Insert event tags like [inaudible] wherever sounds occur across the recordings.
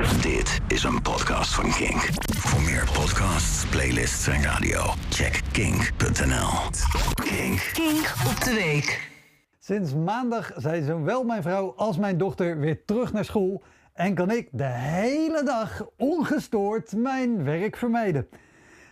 Dit is een podcast van Kink. Voor meer podcasts, playlists en radio, check kink.nl. Kink. Kink op de week. Sinds maandag zijn zowel mijn vrouw als mijn dochter weer terug naar school en kan ik de hele dag ongestoord mijn werk vermijden.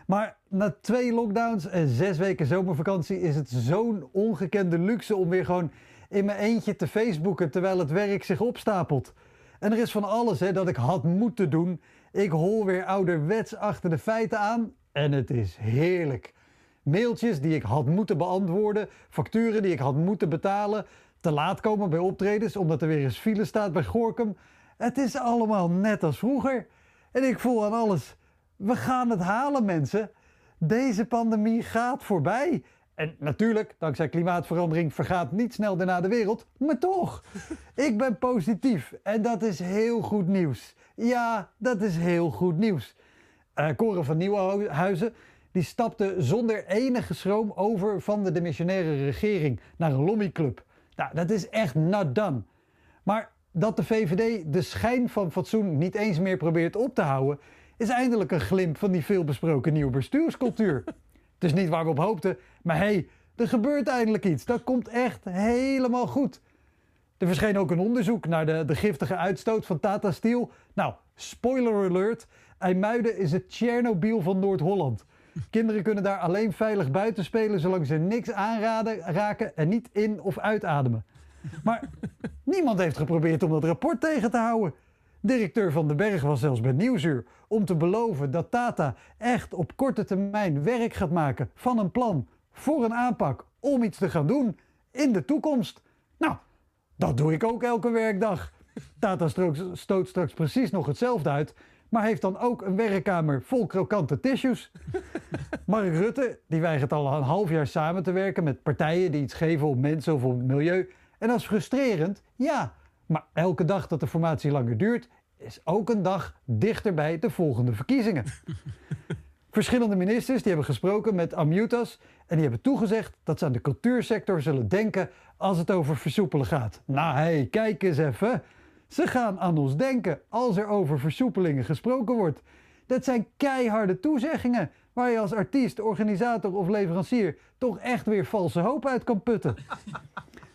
Maar na twee lockdowns en zes weken zomervakantie is het zo'n ongekende luxe om weer gewoon in mijn eentje te Facebooken terwijl het werk zich opstapelt. En er is van alles hè, dat ik had moeten doen. Ik hol weer ouderwets achter de feiten aan en het is heerlijk. Mailtjes die ik had moeten beantwoorden, facturen die ik had moeten betalen, te laat komen bij optredens omdat er weer eens file staat bij Gorkum. Het is allemaal net als vroeger. En ik voel aan alles, we gaan het halen mensen. Deze pandemie gaat voorbij. En natuurlijk, dankzij klimaatverandering vergaat niet snel daarna de wereld, maar toch. [laughs] Ik ben positief en dat is heel goed nieuws. Ja, dat is heel goed nieuws. Uh, Cora van Nieuwenhuizen die stapte zonder enige schroom over van de demissionaire regering naar een lobbyclub. Nou, dat is echt not done. Maar dat de VVD de schijn van fatsoen niet eens meer probeert op te houden, is eindelijk een glimp van die veelbesproken nieuwe bestuurscultuur. [laughs] Het is niet waar we op hoopten, maar hé, hey, er gebeurt eindelijk iets. Dat komt echt helemaal goed. Er verscheen ook een onderzoek naar de, de giftige uitstoot van Tata Steel. Nou, spoiler alert, IJmuiden is het Tsjernobyl van Noord-Holland. Kinderen kunnen daar alleen veilig buiten spelen zolang ze niks aanraden, raken en niet in of uitademen. Maar niemand heeft geprobeerd om dat rapport tegen te houden. Directeur Van den Berg was zelfs bij Nieuwsuur om te beloven dat Tata echt op korte termijn werk gaat maken van een plan voor een aanpak om iets te gaan doen in de toekomst. Nou, dat doe ik ook elke werkdag. Tata stoot straks precies nog hetzelfde uit, maar heeft dan ook een werkkamer vol krokante tissues. [laughs] Mark Rutte die weigert al een half jaar samen te werken met partijen die iets geven om mensen of om milieu. En dat is frustrerend, ja. Maar elke dag dat de formatie langer duurt, is ook een dag dichterbij de volgende verkiezingen. [laughs] Verschillende ministers die hebben gesproken met Amutas en die hebben toegezegd dat ze aan de cultuursector zullen denken als het over versoepelen gaat. Nou hé, hey, kijk eens even. Ze gaan aan ons denken als er over versoepelingen gesproken wordt. Dat zijn keiharde toezeggingen waar je als artiest, organisator of leverancier toch echt weer valse hoop uit kan putten. [laughs]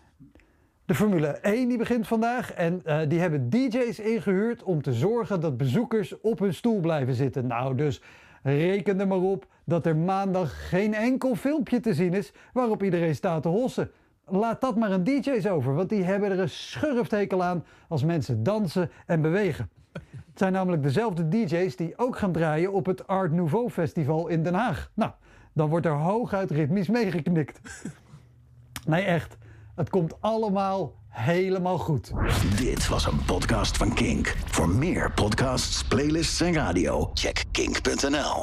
De Formule 1 die begint vandaag en uh, die hebben DJ's ingehuurd om te zorgen dat bezoekers op hun stoel blijven zitten. Nou, dus reken er maar op dat er maandag geen enkel filmpje te zien is waarop iedereen staat te hossen. Laat dat maar een DJ's over, want die hebben er een schurfthekel aan als mensen dansen en bewegen. Het zijn namelijk dezelfde DJ's die ook gaan draaien op het Art Nouveau Festival in Den Haag. Nou, dan wordt er hooguit ritmisch meegeknikt. Nee, echt. Het komt allemaal helemaal goed. Dit was een podcast van Kink. Voor meer podcasts, playlists en radio, check kink.nl.